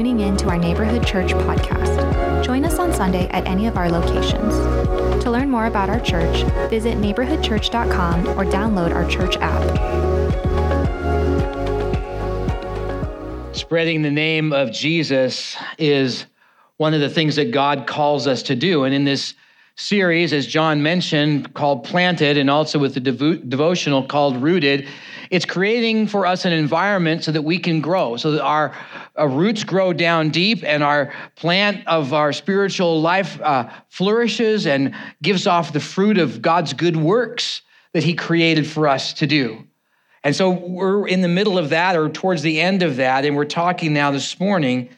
tuning in to our Neighborhood Church podcast. Join us on Sunday at any of our locations. To learn more about our church, visit neighborhoodchurch.com or download our church app. Spreading the name of Jesus is one of the things that God calls us to do. And in this series, as John mentioned, called Planted, and also with the devo- devotional called Rooted, it's creating for us an environment so that we can grow, so that our, roots grow down deep and our plant of our spiritual life uh, flourishes and gives off the fruit of God's good works that He created for us to do. And so we're in the middle of that or towards the end of that, and we're talking now this morning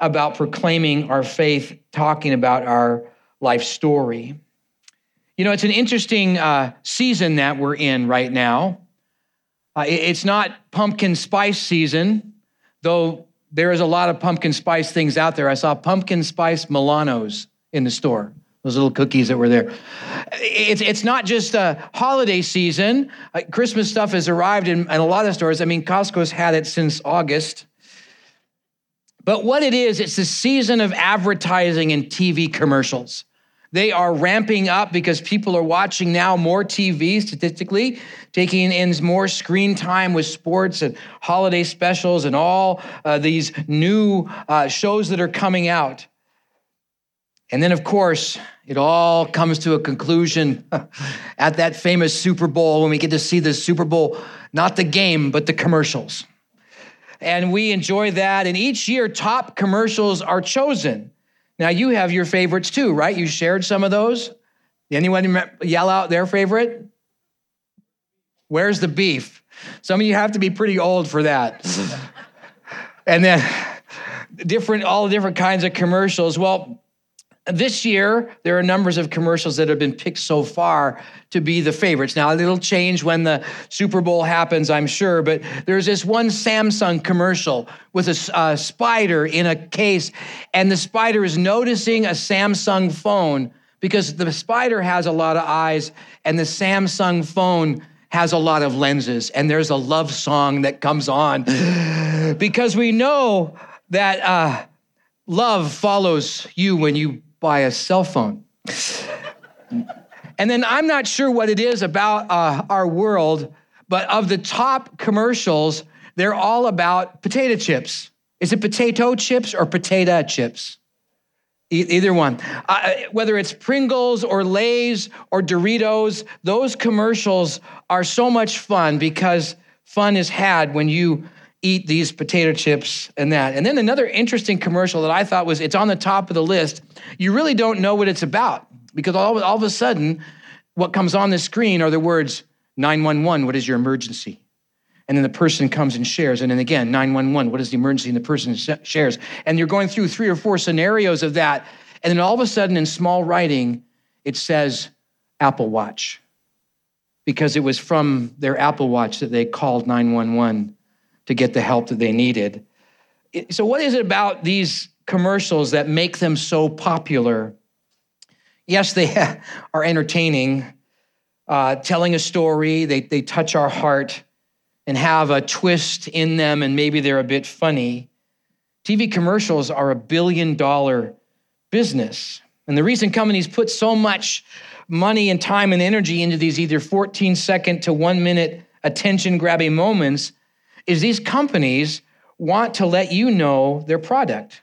about proclaiming our faith, talking about our life story. You know, it's an interesting uh, season that we're in right now. Uh, it's not pumpkin spice season, though there is a lot of pumpkin spice things out there. I saw pumpkin spice Milanos in the store, those little cookies that were there. It's, it's not just a holiday season. Uh, Christmas stuff has arrived in, in a lot of stores. I mean, Costco's had it since August. But what it is, it's the season of advertising and TV commercials. They are ramping up because people are watching now more TV statistically, taking in more screen time with sports and holiday specials and all uh, these new uh, shows that are coming out. And then, of course, it all comes to a conclusion at that famous Super Bowl when we get to see the Super Bowl, not the game, but the commercials. And we enjoy that. And each year, top commercials are chosen. Now, you have your favorites too, right? You shared some of those. Anyone yell out their favorite? Where's the beef? Some of you have to be pretty old for that. and then different, all the different kinds of commercials. Well, this year, there are numbers of commercials that have been picked so far to be the favorites. Now, it'll change when the Super Bowl happens, I'm sure, but there's this one Samsung commercial with a, a spider in a case, and the spider is noticing a Samsung phone because the spider has a lot of eyes, and the Samsung phone has a lot of lenses, and there's a love song that comes on because we know that uh, love follows you when you buy a cell phone. and then I'm not sure what it is about uh, our world, but of the top commercials, they're all about potato chips. Is it potato chips or potato chips? E- either one. Uh, whether it's Pringles or Lay's or Doritos, those commercials are so much fun because fun is had when you eat these potato chips and that. And then another interesting commercial that I thought was it's on the top of the list. You really don't know what it's about because all, all of a sudden, what comes on the screen are the words 911, what is your emergency? And then the person comes and shares. And then again, 911, what is the emergency? And the person shares. And you're going through three or four scenarios of that. And then all of a sudden, in small writing, it says Apple Watch because it was from their Apple Watch that they called 911 to get the help that they needed. So, what is it about these commercials that make them so popular? Yes, they are entertaining, uh, telling a story, they, they touch our heart and have a twist in them, and maybe they're a bit funny. TV commercials are a billion dollar business. And the reason companies put so much money and time and energy into these either 14 second to one minute attention grabbing moments is these companies want to let you know their product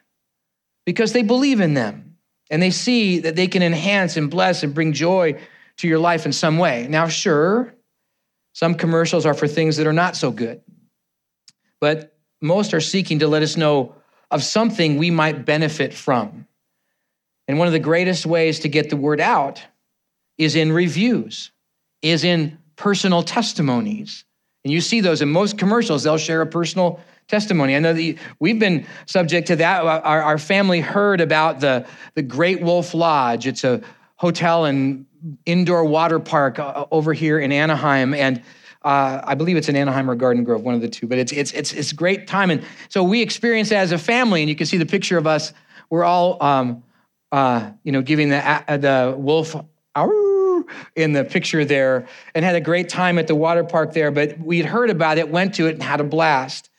because they believe in them and they see that they can enhance and bless and bring joy to your life in some way. Now, sure, some commercials are for things that are not so good, but most are seeking to let us know of something we might benefit from. And one of the greatest ways to get the word out is in reviews, is in personal testimonies. And you see those in most commercials, they'll share a personal testimony. I know that we've been subject to that. Our, our family heard about the, the Great Wolf Lodge. It's a hotel and indoor water park uh, over here in Anaheim. And uh, I believe it's in Anaheim or Garden Grove, one of the two, but it's, it's, it's, it's great time. And so we experienced that as a family, and you can see the picture of us. We're all, um, uh, you know, giving the, uh, the wolf, in the picture there and had a great time at the water park there. But we'd heard about it, went to it, and had a blast.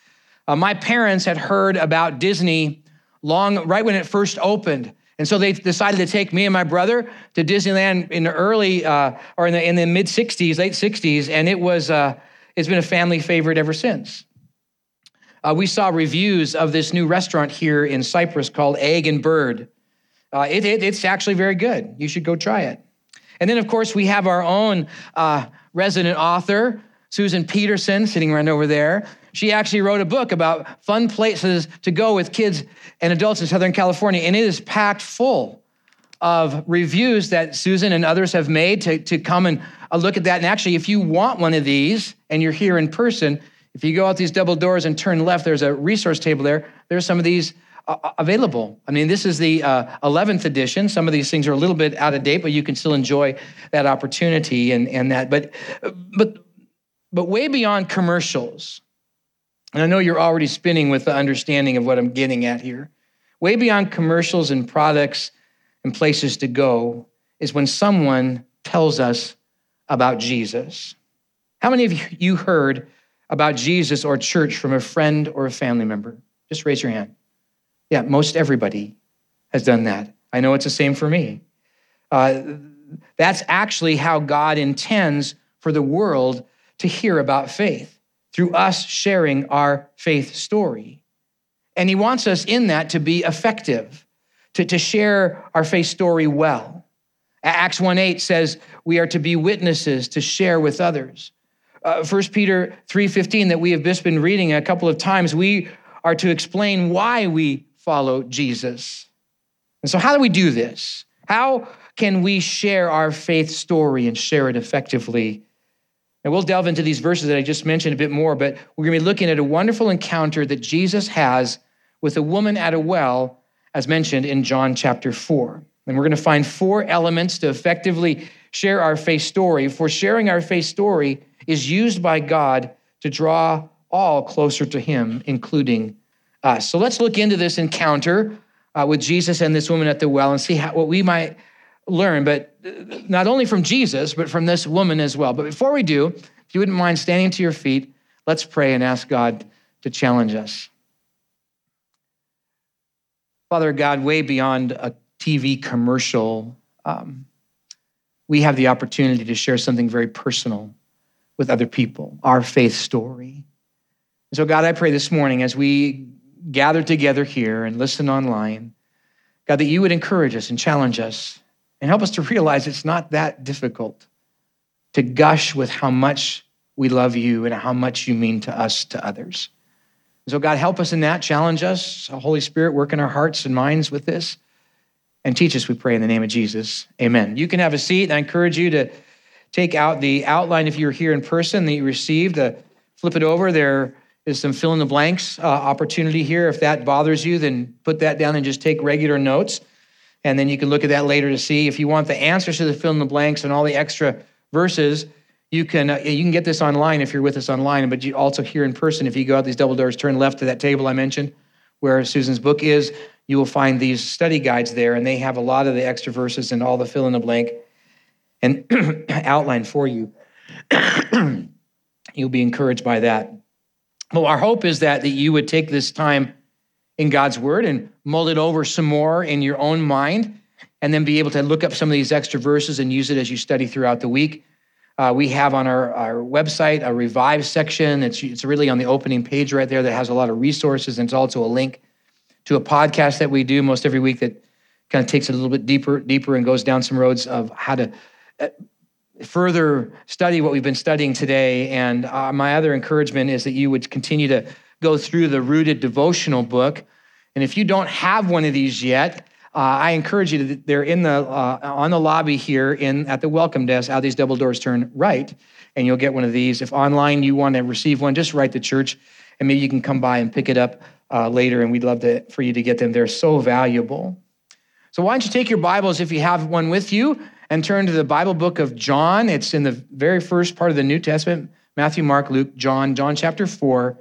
Uh, my parents had heard about Disney long, right when it first opened. And so they decided to take me and my brother to Disneyland in the early uh, or in the, in the mid 60s, late 60s, and it was uh, it's been a family favorite ever since. Uh, we saw reviews of this new restaurant here in Cypress called Egg and Bird. Uh, it, it, it's actually very good. You should go try it. And then, of course, we have our own uh, resident author, Susan Peterson, sitting right over there. She actually wrote a book about fun places to go with kids and adults in Southern California, and it is packed full of reviews that Susan and others have made to, to come and uh, look at that. And actually, if you want one of these and you're here in person, if you go out these double doors and turn left, there's a resource table there. There's some of these available. I mean, this is the uh, 11th edition. Some of these things are a little bit out of date, but you can still enjoy that opportunity and, and that. But, but, but way beyond commercials, and I know you're already spinning with the understanding of what I'm getting at here. Way beyond commercials and products and places to go is when someone tells us about Jesus. How many of you heard about Jesus or church from a friend or a family member? Just raise your hand. Yeah, most everybody has done that. I know it's the same for me. Uh, that's actually how God intends for the world to hear about faith through us sharing our faith story. And He wants us in that to be effective, to, to share our faith story well. Acts 1 8 says we are to be witnesses to share with others. Uh, 1 Peter 3:15 that we have just been reading a couple of times, we are to explain why we follow Jesus. And so how do we do this? How can we share our faith story and share it effectively? And we'll delve into these verses that I just mentioned a bit more, but we're going to be looking at a wonderful encounter that Jesus has with a woman at a well, as mentioned in John chapter 4. And we're going to find four elements to effectively share our faith story. For sharing our faith story is used by God to draw all closer to Him, including us. So let's look into this encounter uh, with Jesus and this woman at the well and see how, what we might learn, but not only from Jesus, but from this woman as well. But before we do, if you wouldn't mind standing to your feet, let's pray and ask God to challenge us. Father God, way beyond a TV commercial, um, we have the opportunity to share something very personal with other people, our faith story. And so, God, I pray this morning as we gather together here and listen online, God, that you would encourage us and challenge us and help us to realize it's not that difficult to gush with how much we love you and how much you mean to us, to others. So, God, help us in that, challenge us. Holy Spirit, work in our hearts and minds with this, and teach us, we pray, in the name of Jesus. Amen. You can have a seat. I encourage you to take out the outline if you're here in person that you received, uh, flip it over. There is some fill in the blanks uh, opportunity here. If that bothers you, then put that down and just take regular notes. And then you can look at that later to see if you want the answers to the fill in the blanks and all the extra verses. You can uh, you can get this online if you're with us online, but you also here in person. If you go out these double doors, turn left to that table I mentioned, where Susan's book is. You will find these study guides there, and they have a lot of the extra verses and all the fill in the blank and outline for you. You'll be encouraged by that. Well, our hope is that, that you would take this time in God's word and mull it over some more in your own mind, and then be able to look up some of these extra verses and use it as you study throughout the week. Uh, we have on our, our website a revive section. It's, it's really on the opening page right there that has a lot of resources, and it's also a link to a podcast that we do most every week that kind of takes it a little bit deeper, deeper, and goes down some roads of how to uh, further study what we've been studying today. And uh, my other encouragement is that you would continue to go through the Rooted devotional book. And if you don't have one of these yet, uh, I encourage you to, they're in the, uh, on the lobby here in, at the welcome desk, out these double doors, turn right, and you'll get one of these. If online you want to receive one, just write the church, and maybe you can come by and pick it up uh, later, and we'd love to, for you to get them. They're so valuable. So why don't you take your Bibles if you have one with you and turn to the Bible book of John. It's in the very first part of the New Testament Matthew, Mark, Luke, John, John chapter 4.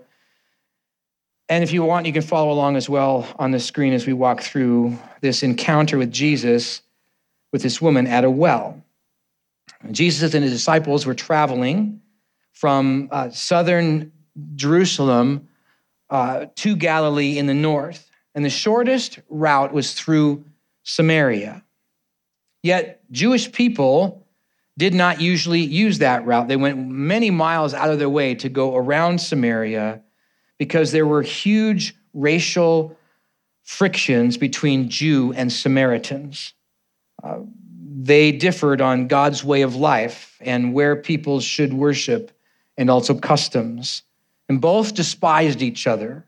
And if you want, you can follow along as well on the screen as we walk through this encounter with Jesus with this woman at a well. Jesus and his disciples were traveling from uh, southern Jerusalem uh, to Galilee in the north. and the shortest route was through Samaria. Yet, Jewish people did not usually use that route. They went many miles out of their way to go around Samaria because there were huge racial frictions between Jew and Samaritans. Uh, they differed on God's way of life and where people should worship and also customs. And both despised each other.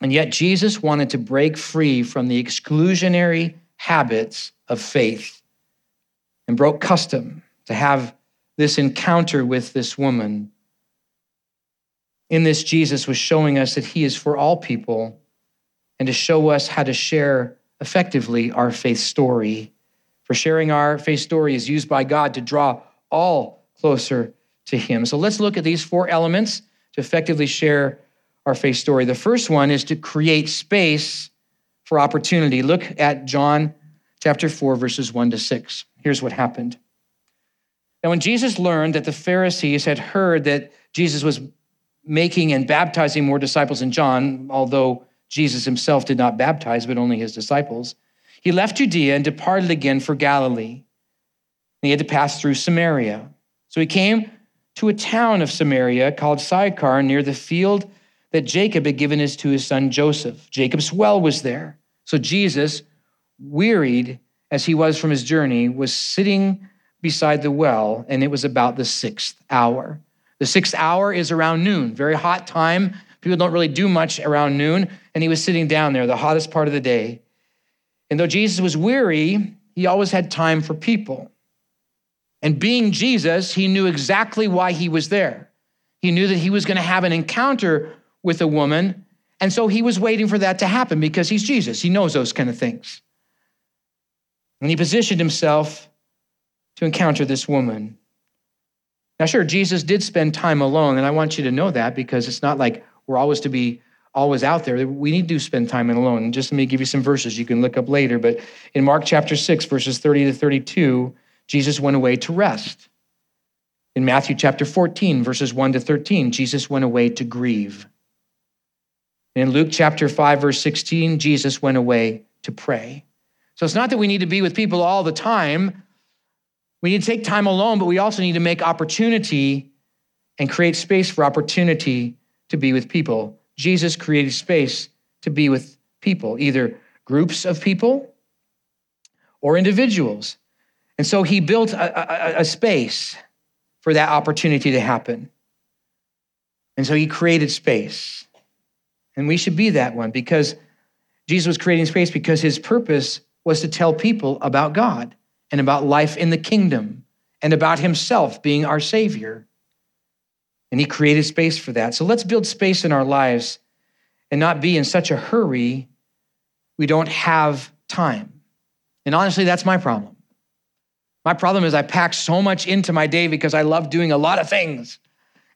And yet, Jesus wanted to break free from the exclusionary habits of faith and broke custom to have this encounter with this woman. In this, Jesus was showing us that he is for all people and to show us how to share effectively our faith story. For sharing our faith story is used by God to draw all closer to him. So let's look at these four elements to effectively share our faith story. The first one is to create space for opportunity. Look at John chapter 4, verses 1 to 6. Here's what happened. Now, when Jesus learned that the Pharisees had heard that Jesus was making and baptizing more disciples than John, although Jesus himself did not baptize, but only his disciples, he left Judea and departed again for Galilee. And he had to pass through Samaria. So he came to a town of Samaria called Sychar near the field that Jacob had given his to his son Joseph. Jacob's well was there. So Jesus, wearied as he was from his journey, was sitting beside the well, and it was about the sixth hour. The sixth hour is around noon, very hot time. People don't really do much around noon, and he was sitting down there, the hottest part of the day. And though Jesus was weary, he always had time for people. And being Jesus, he knew exactly why he was there. He knew that he was going to have an encounter with a woman. And so he was waiting for that to happen because he's Jesus. He knows those kind of things. And he positioned himself to encounter this woman. Now, sure, Jesus did spend time alone, and I want you to know that because it's not like we're always to be always out there. We need to spend time alone. Just let me give you some verses you can look up later. But in Mark chapter 6, verses 30 to 32, Jesus went away to rest. In Matthew chapter 14, verses 1 to 13, Jesus went away to grieve. In Luke chapter 5, verse 16, Jesus went away to pray. So it's not that we need to be with people all the time. We need to take time alone, but we also need to make opportunity and create space for opportunity to be with people. Jesus created space to be with people, either groups of people or individuals. And so he built a, a, a, space for that opportunity to happen. And so he created space. And we should be that one because Jesus was creating space because his purpose was to tell people about God and about life in the kingdom and about himself being our Savior. And he created space for that. So let's build space in our lives and not be in such a hurry we don't have time. And honestly, that's my problem. My problem is I pack so much into my day because I love doing a lot of things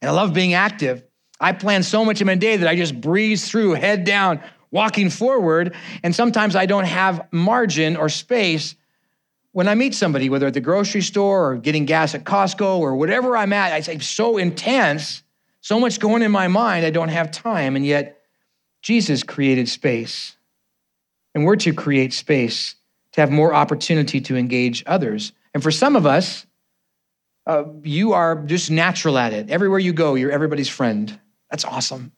and I love being active. I plan so much in my day that I just breeze through, head down, walking forward. And sometimes I don't have margin or space when I meet somebody, whether at the grocery store or getting gas at Costco or whatever I'm at. I say so intense, so much going in my mind, I don't have time. And yet, Jesus created space. And we're to create space to have more opportunity to engage others. And for some of us, uh, you are just natural at it. Everywhere you go, you're everybody's friend. That's awesome.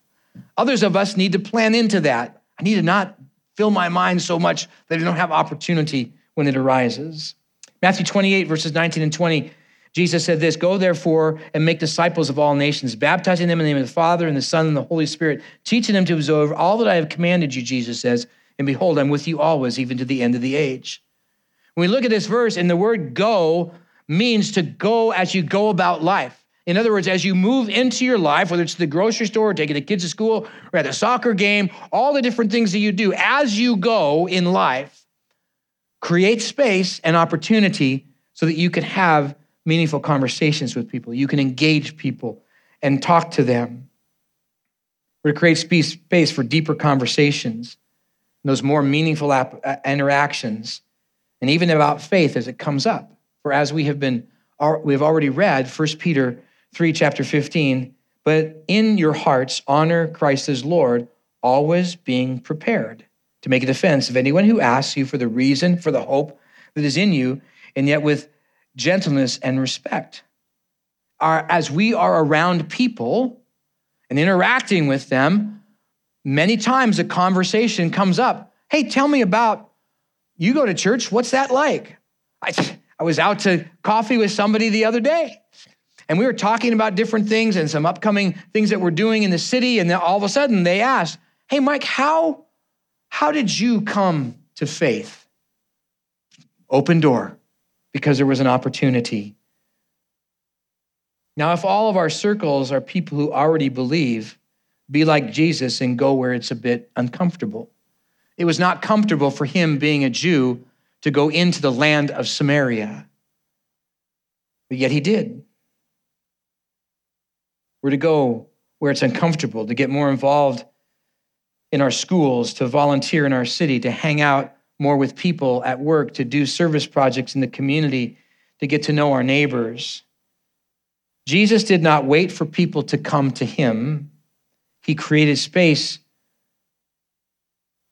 Others of us need to plan into that. I need to not fill my mind so much that I don't have opportunity when it arises. Matthew 28, verses 19 and 20, Jesus said this Go therefore and make disciples of all nations, baptizing them in the name of the Father and the Son and the Holy Spirit, teaching them to observe all that I have commanded you, Jesus says. And behold, I'm with you always, even to the end of the age. When we look at this verse, and the word go means to go as you go about life. In other words, as you move into your life, whether it's the grocery store, taking the kids to school, or at a soccer game, all the different things that you do as you go in life, create space and opportunity so that you can have meaningful conversations with people. You can engage people and talk to them. We're to create space for deeper conversations, those more meaningful uh, interactions and even about faith as it comes up. For as we have been, we have already read 1 Peter 3, chapter 15, but in your hearts honor Christ as Lord, always being prepared to make a defense of anyone who asks you for the reason for the hope that is in you, and yet with gentleness and respect. Our, as we are around people and interacting with them, many times a conversation comes up. Hey, tell me about you go to church. What's that like? I, I was out to coffee with somebody the other day. And we were talking about different things and some upcoming things that we're doing in the city. And then all of a sudden they asked, Hey, Mike, how, how did you come to faith? Open door, because there was an opportunity. Now, if all of our circles are people who already believe, be like Jesus and go where it's a bit uncomfortable. It was not comfortable for him, being a Jew, to go into the land of Samaria. But yet he did. We're to go where it's uncomfortable, to get more involved in our schools, to volunteer in our city, to hang out more with people at work, to do service projects in the community, to get to know our neighbors. Jesus did not wait for people to come to him, he created space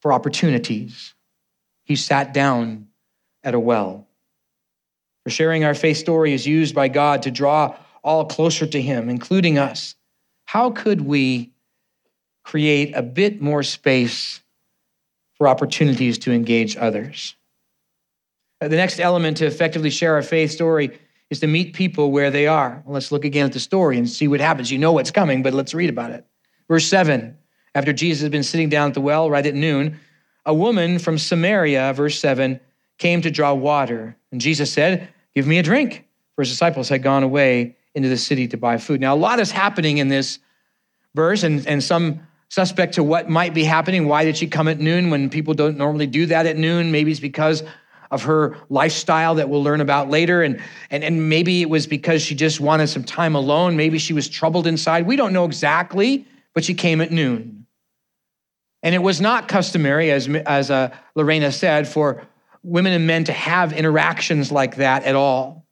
for opportunities. He sat down at a well. For sharing our faith story is used by God to draw all closer to Him, including us. How could we create a bit more space for opportunities to engage others? Uh, the next element to effectively share our faith story is to meet people where they are. Let's look again at the story and see what happens. You know what's coming, but let's read about it. Verse 7 After Jesus had been sitting down at the well right at noon, a woman from Samaria, verse 7, came to draw water. And Jesus said, Give me a drink. For his disciples had gone away into the city to buy food. Now, a lot is happening in this verse, and, and some suspect to what might be happening. Why did she come at noon when people don't normally do that at noon? Maybe it's because of her lifestyle that we'll learn about later. And, and, and maybe it was because she just wanted some time alone. Maybe she was troubled inside. We don't know exactly, but she came at noon. And it was not customary, as, as uh, Lorena said, for women and men to have interactions like that at all.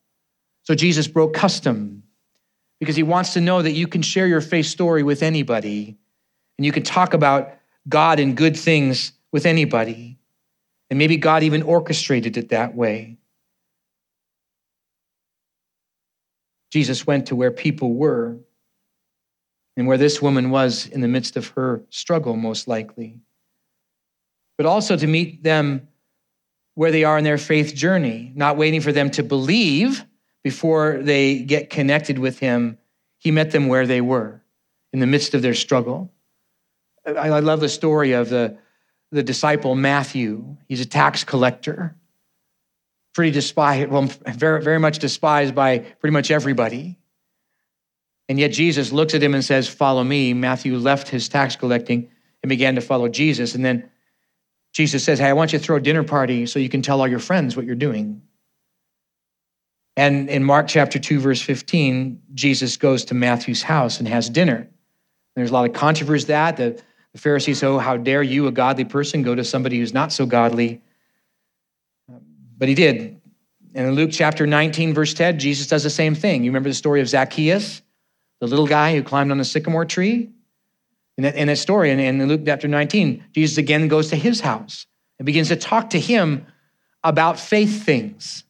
So Jesus broke custom because he wants to know that you can share your faith story with anybody and you can talk about God and good things with anybody. And maybe God even orchestrated it that way. Jesus went to where people were and where this woman was in the midst of her struggle, most likely, but also to meet them where they are in their faith journey, not waiting for them to believe before they get connected with Him. He met them where they were in the midst of their struggle. I, love the story of the, the disciple Matthew. He's a tax collector, pretty despised, well, very, very much despised by pretty much everybody. And yet Jesus looks at him and says, Follow me. Matthew left his tax collecting and began to follow Jesus. And then Jesus says, Hey, I want you to throw a dinner party so you can tell all your friends what you're doing. And in Mark chapter 2, verse 15, Jesus goes to Matthew's house and has dinner. There's a lot of controversy that. The, the Pharisees, oh, how dare you, a godly person, go to somebody who's not so godly? Um, but he did. And in Luke chapter 19, verse 10, Jesus does the same thing. You remember the story of Zacchaeus, the little guy who climbed on a sycamore tree? In that, in that story, in, in Luke chapter 19, Jesus again goes to his house and begins to talk to him about faith things.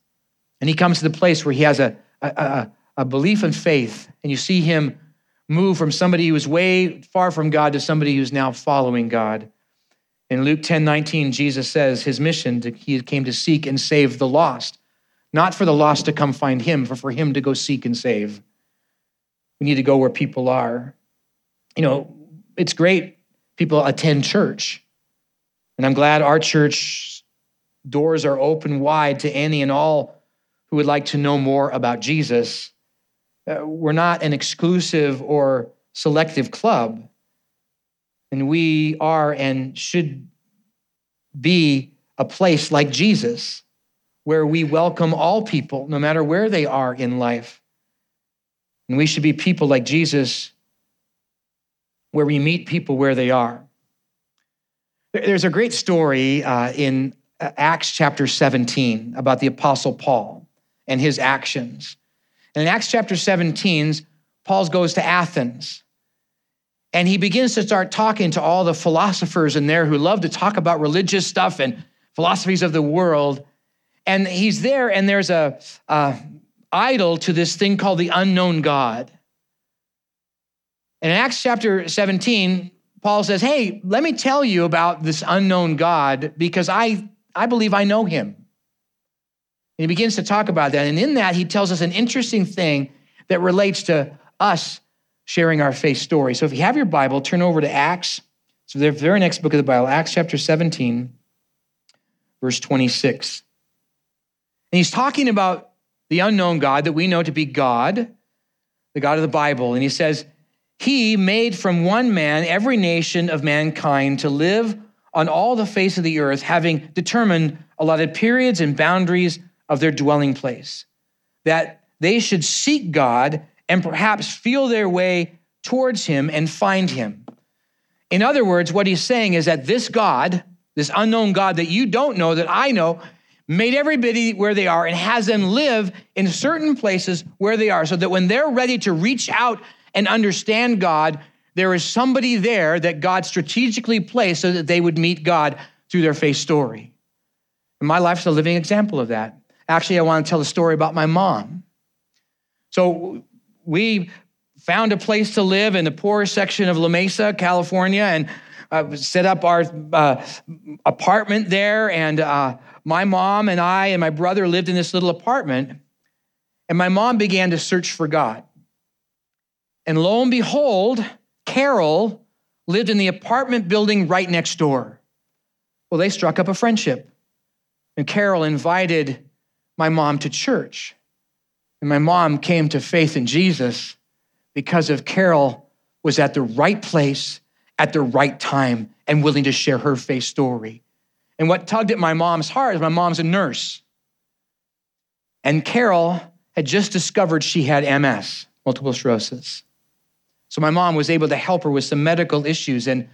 And he comes to the place where he has a, a, a, belief and faith, and you see him move from somebody who was way far from God to somebody who's now following God. In Luke 10 19, Jesus says his mission, to, he came to seek and save the lost, not for the lost to come find him, but for him to go seek and save. We need to go where people are. You know, it's great people attend church. And I'm glad our church doors are open wide to any and all who would like to know more about Jesus. Uh, we're not an exclusive or selective club. And we are and should be a place like Jesus, where we welcome all people, no matter where they are in life. And we should be people like Jesus where we meet people where they are. There's a great story uh, in uh, Acts chapter 17 about the Apostle Paul and his actions. And in Acts chapter 17, Paul goes to Athens. And he begins to start talking to all the philosophers in there who love to talk about religious stuff and philosophies of the world. And he's there, and there's a, a idol to this thing called the unknown God. And In Acts chapter 17, Paul says, Hey, let me tell you about this unknown God because I, I believe I know him. And he begins to talk about that. And in that, he tells us an interesting thing that relates to us sharing our faith story. So if you have your Bible, turn over to Acts. So the very next book of the Bible, Acts chapter 17, verse 26. And he's talking about the unknown God that we know to be God, the God of the Bible. And he says, He made from one man every nation of mankind to live on all the face of the earth, having determined allotted periods and boundaries of their dwelling place, that they should seek God and perhaps feel their way towards Him and find Him. In other words, what he's saying is that this God, this unknown God that you don't know, that I know, made everybody where they are and has them live in certain places where they are so that when they're ready to reach out and understand God, there is somebody there that God strategically placed so that they would meet God through their faith story. And my life's a living example of that. Actually, I want to tell a story about my mom. So we found a place to live in the poorest section of La Mesa, California, and uh, set up our uh, apartment there. And uh, my mom and I and my brother lived in this little apartment. And my mom began to search for God. And lo and behold, Carol lived in the apartment building right next door. Well, they struck up a friendship. And Carol invited my mom to church. And my mom came to faith in Jesus because of Carol was at the right place at the right time and willing to share her faith story. And what tugged at my mom's heart is my mom's a nurse. And Carol had just discovered she had MS, multiple sclerosis. So my mom was able to help her with some medical issues. And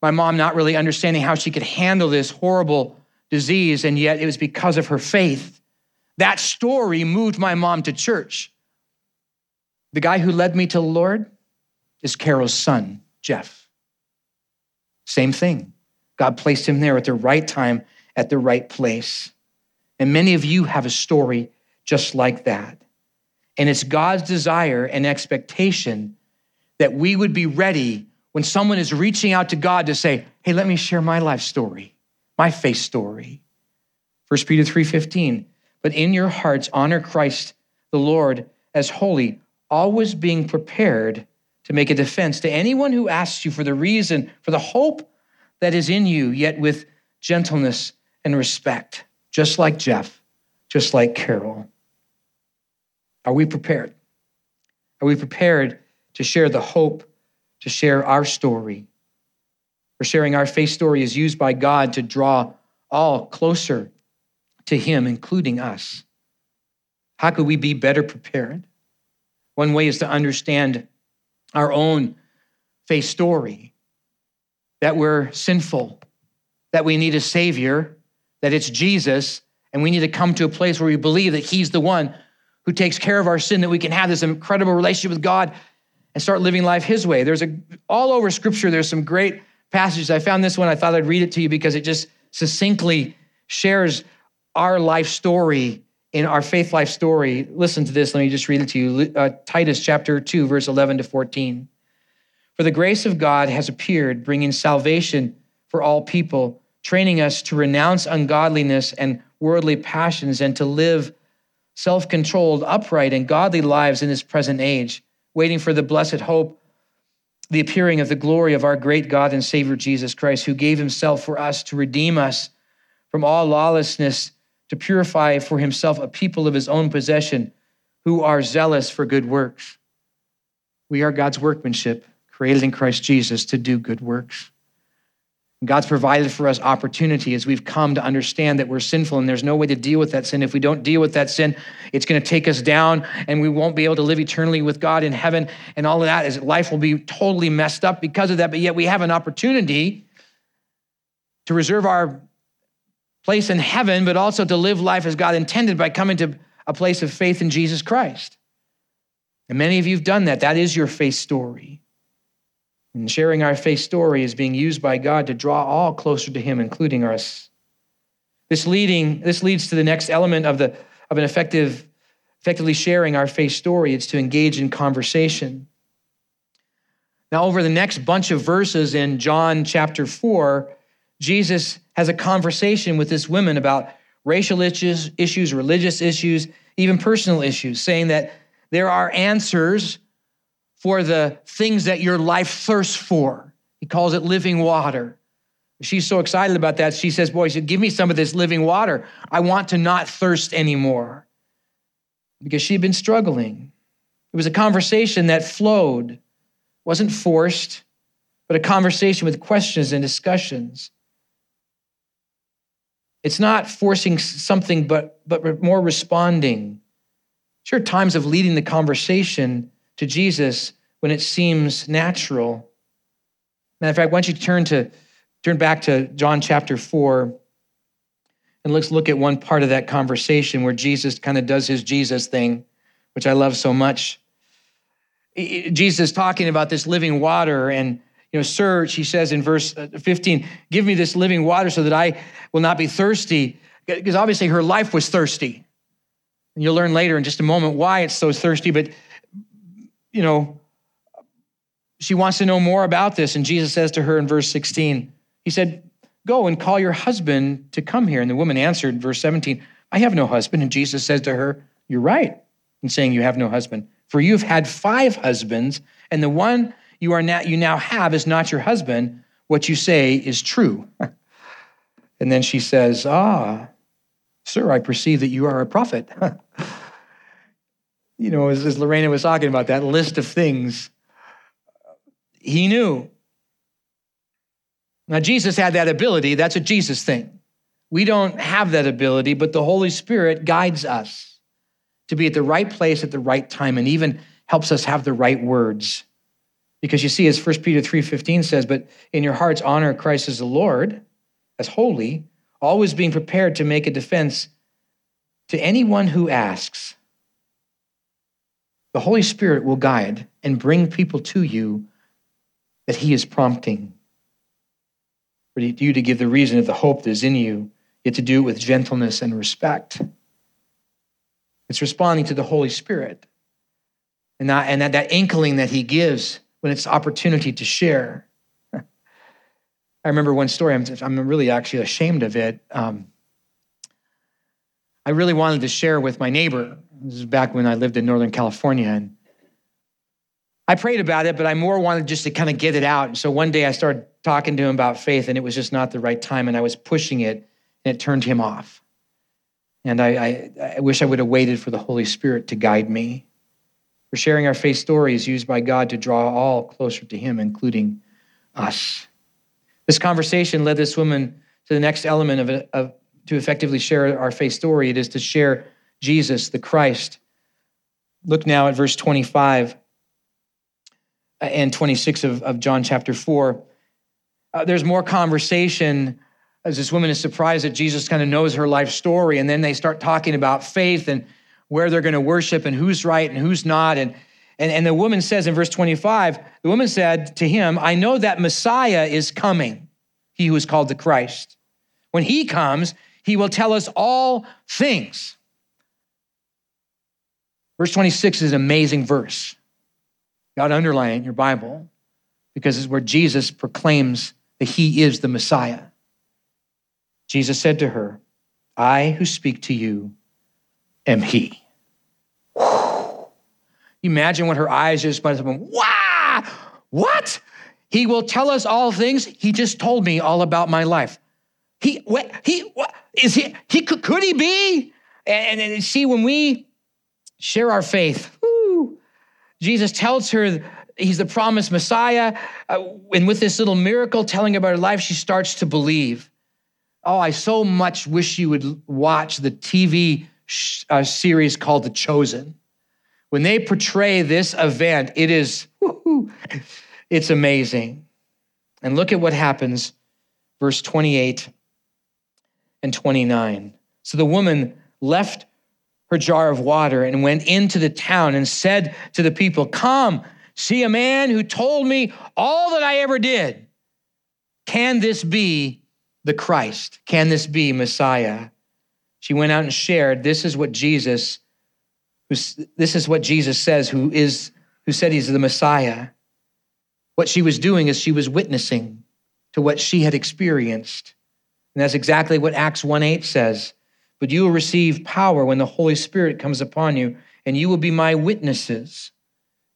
my mom not really understanding how she could handle this horrible disease. And yet it was because of her faith. That story moved my mom to church. The guy who led me to the Lord is Carol's son, Jeff. Same thing. God placed him there at the right time, at the right place. And many of you have a story just like that. And it's God's desire and expectation that we would be ready when someone is reaching out to God to say, "Hey, let me share my life story, my faith story." 1 Peter 3:15, "But in your hearts honor Christ the Lord as holy, always being prepared to make a defense to anyone who asks you for the reason for the hope that is in you, yet with gentleness and respect, just like Jeff, just like Carol. Are we prepared? Are we prepared to share the hope, to share our story? For sharing our faith story is used by God to draw all closer to Him, including us. How could we be better prepared? One way is to understand our own faith story that we're sinful, that we need a Savior, that it's Jesus, and we need to come to a place where we believe that He's the one who takes care of our sin, that we can have this incredible relationship with God and start living life His way. There's a all over Scripture. There's some great passages. I found this one. I thought I'd read it to you because it just succinctly shares our life story in our faith life story. Listen to this. Let me just read it to you. Uh, Titus chapter 2, verse 11 to 14. For the grace of God has appeared, bringing salvation for all people, training us to renounce ungodliness and worldly passions and to live self controlled, upright, and godly lives in this present age, waiting for the blessed hope, the appearing of the glory of our great God and Savior Jesus Christ, who gave himself for us to redeem us from all lawlessness, to purify for himself a people of his own possession who are zealous for good works. We are God's workmanship created in Christ Jesus to do good works. God's provided for us opportunity as we've come to understand that we're sinful and there's no way to deal with that sin. If we don't deal with that sin, it's going to take us down and we won't be able to live eternally with God in heaven. And all of that is life will be totally messed up because of that. But yet we have an opportunity to reserve our place in heaven, but also to live life as God intended by coming to a place of faith in Jesus Christ. And many of you have done that. That is your faith story. And sharing our faith story is being used by God to draw all closer to Him, including us. This leading, this leads to the next element of the of an effective, effectively sharing our faith story. It's to engage in conversation. Now, over the next bunch of verses in John chapter 4, Jesus has a conversation with this woman about racial issues, issues, religious issues, even personal issues, saying that there are answers for the things that your life thirsts for. He calls it living water. She's so excited about that. She says, Boy, said, give me some of this living water. I want to not thirst anymore. Because she had been struggling. It was a conversation that flowed, wasn't forced, but a conversation with questions and discussions. It's not forcing something, but, but more responding. Sure, times of leading the conversation to Jesus when it seems natural. Matter of fact, I want you turn to turn back to John chapter 4 and let's look at one part of that conversation where Jesus kind of does his Jesus thing, which I love so much. Jesus talking about this living water and you know, sir, she says in verse uh, 15, give me this living water so that I will not be thirsty. Because obviously her life was thirsty. And you'll learn later in just a moment why it's so thirsty. But, you know, she wants to know more about this. And Jesus says to her in verse 16, He said, Go and call your husband to come here. And the woman answered, verse 17, I have no husband. And Jesus says to her, You're right in saying you have no husband, for you've had five husbands, and the one you are now you now have is not your husband. What you say is true. and then she says, Ah, sir, I perceive that you are a prophet. you know, as, as Lorena was talking about that list of things, he knew. Now, Jesus had that ability. That's a Jesus thing. We don't have that ability, but the Holy Spirit guides us to be at the right place at the right time and even helps us have the right words. Because you see, as 1 Peter 3.15 says, but in your hearts honor Christ as the Lord, as holy, always being prepared to make a defense to anyone who asks. The Holy Spirit will guide and bring people to you that he is prompting. For you to give the reason of the hope that is in you, yet to do it with gentleness and respect. It's responding to the Holy Spirit. And that, and that, that inkling that he gives when it's opportunity to share. I remember one story, I'm, I'm really actually ashamed of it. Um, I really wanted to share with my neighbor. This is back when I lived in Northern California. And I prayed about it, but I more wanted just to kind of get it out. And so one day I started talking to him about faith, and it was just not the right time. And I was pushing it, and it turned him off. And I, I, I wish I would have waited for the Holy Spirit to guide me. For sharing our faith stories used by God to draw all closer to Him, including us. This conversation led this woman to the next element of, it, of to effectively share our faith story. It is to share Jesus, the Christ. Look now at verse 25 and 26 of, of John chapter 4. Uh, there's more conversation as this woman is surprised that Jesus kind of knows her life story. And then they start talking about faith and where they're going to worship and who's right and who's not. And, and, and the woman says in verse 25, the woman said to him, I know that Messiah is coming, he who is called the Christ. When he comes, he will tell us all things. Verse 26 is an amazing verse. You ought to underline it in your Bible because it's where Jesus proclaims that he is the Messiah. Jesus said to her, I who speak to you am he. Imagine what her eyes just went up wow, what? He will tell us all things. He just told me all about my life. He, what, he, what, is he, he could, could he be? And, and see, when we share our faith, whoo, Jesus tells her he's the promised Messiah. Uh, and with this little miracle telling about her life, she starts to believe. Oh, I so much wish you would watch the TV sh- uh, series called The Chosen. When they portray this event, it is, it's amazing. And look at what happens, verse 28 and 29. So the woman left her jar of water and went into the town and said to the people, Come, see a man who told me all that I ever did. Can this be the Christ? Can this be Messiah? She went out and shared, this is what Jesus, this is what Jesus says, who is, who said he's the Messiah. What she was doing is she was witnessing to what she had experienced. And that's exactly what Acts 1 8 says. But you will receive power when the Holy Spirit comes upon you, and you will be my witnesses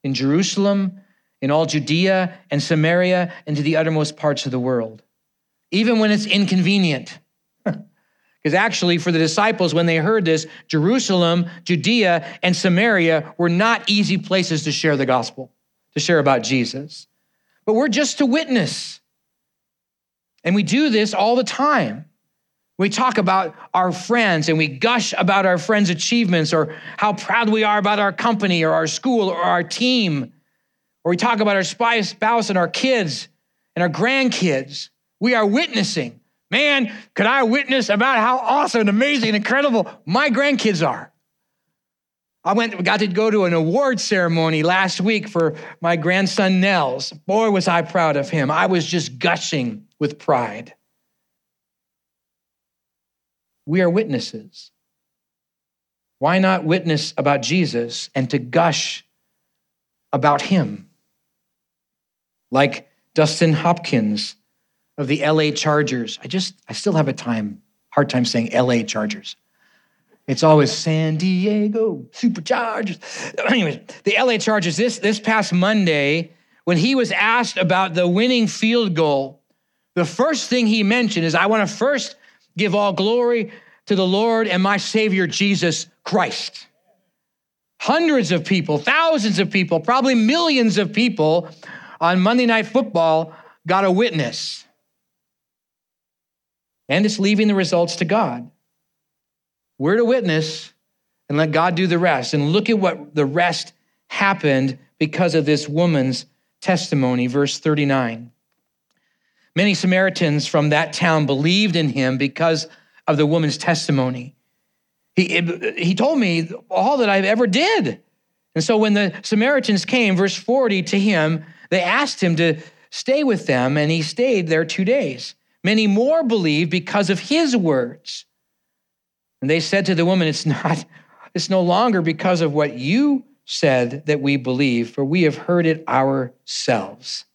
in Jerusalem, in all Judea and Samaria, and to the uttermost parts of the world, even when it's inconvenient. Because actually, for the disciples, when they heard this, Jerusalem, Judea, and Samaria were not easy places to share the gospel, to share about Jesus. But we're just to witness. And we do this all the time. We talk about our friends and we gush about our friends' achievements or how proud we are about our company or our school or our team. Or we talk about our spouse and our kids and our grandkids. We are witnessing. Man, could I witness about how awesome and amazing and incredible my grandkids are? I went, got to go to an award ceremony last week for my grandson Nels. Boy, was I proud of him. I was just gushing with pride. We are witnesses. Why not witness about Jesus and to gush about him? Like Dustin Hopkins of the LA Chargers. I just, I still have a time, hard time saying LA Chargers. It's always San Diego Superchargers. Anyways, the LA Chargers, this, this past Monday, when he was asked about the winning field goal, the first thing he mentioned is I want to first give all glory to the Lord and my Savior Jesus Christ. Hundreds of people, thousands of people, probably millions of people on Monday Night Football got a witness. And it's leaving the results to God. We're to witness and let God do the rest. And look at what the rest happened because of this woman's testimony. Verse 39. Many Samaritans from that town believed in him because of the woman's testimony. He, he told me all that I've ever did. And so when the Samaritans came, verse 40, to him, they asked him to stay with them, and he stayed there two days. Many more believed because of his words. And they said to the woman, It's not, it's no longer because of what you said that we believe, for we have heard it ourselves.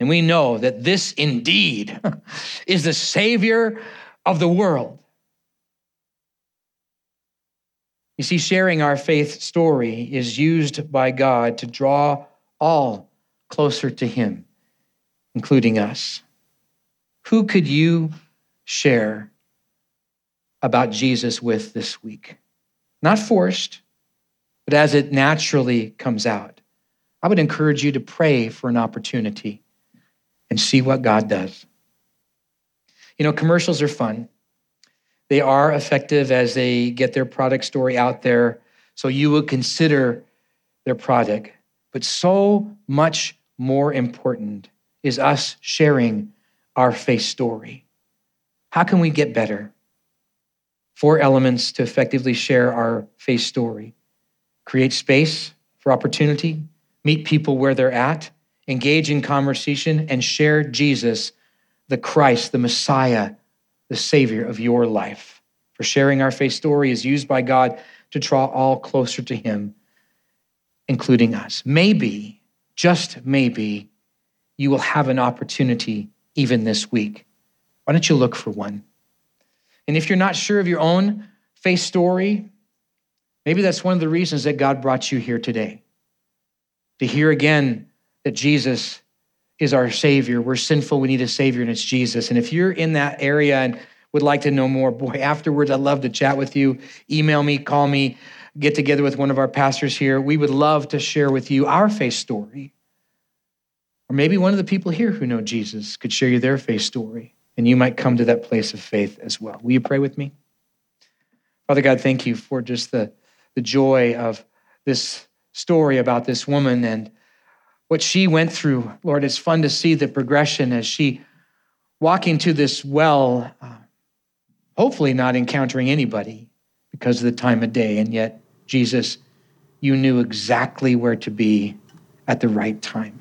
And we know that this indeed is the Savior of the world. You see, sharing our faith story is used by God to draw all closer to Him, including us. Who could you share about Jesus with this week? Not forced, but as it naturally comes out. I would encourage you to pray for an opportunity and see what God does. You know, commercials are fun. They are effective as they get their product story out there. So you would consider their product. But so much more important is us sharing our faith story. How can we get better? Four elements to effectively share our faith story create space for opportunity, meet people where they're at, engage in conversation, and share Jesus the Christ, the Messiah, the Savior of your life. For sharing our faith story is used by God to draw all closer to Him, including us. Maybe, just maybe, you will have an opportunity even this week. Why don't you look for one? And if you're not sure of your own faith story, maybe that's one of the reasons that God brought you here today to hear again that Jesus is our Savior. We're sinful. We need a Savior, and it's Jesus. And if you're in that area and would like to know more, boy, afterwards, I'd love to chat with you. Email me, call me, get together with one of our pastors here. We would love to share with you our faith story. Or maybe one of the people here who know Jesus could share you their faith story, and you might come to that place of faith as well. Will you pray with me? Father God, thank you for just the, the joy of this story about this woman and what she went through. Lord, it's fun to see the progression as she walking to this well, uh, hopefully not encountering anybody because of the time of day. And yet, Jesus, you knew exactly where to be at the right time.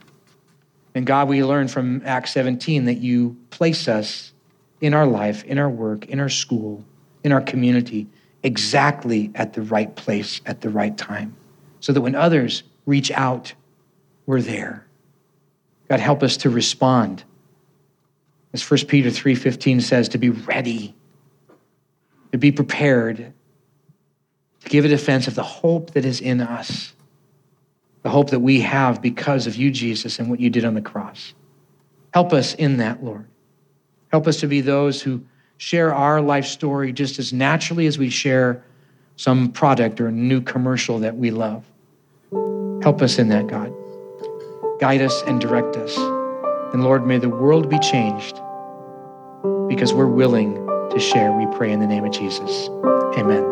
And God, we learn from Acts 17 that you place us in our life, in our work, in our school, in our community, exactly at the right place at the right time. So that when others reach out, we're there. God, help us to respond. As 1 Peter 3:15 says, to be ready, to be prepared, to give a defense of the hope that is in us, the hope that we have because of you, Jesus, and what you did on the cross. Help us in that, Lord. Help us to be those who share our life story just as naturally as we share some product or a new commercial that we love. Help us in that, God. Guide us and direct us. And Lord, may the world be changed because we're willing to share. We pray in the name of Jesus. Amen.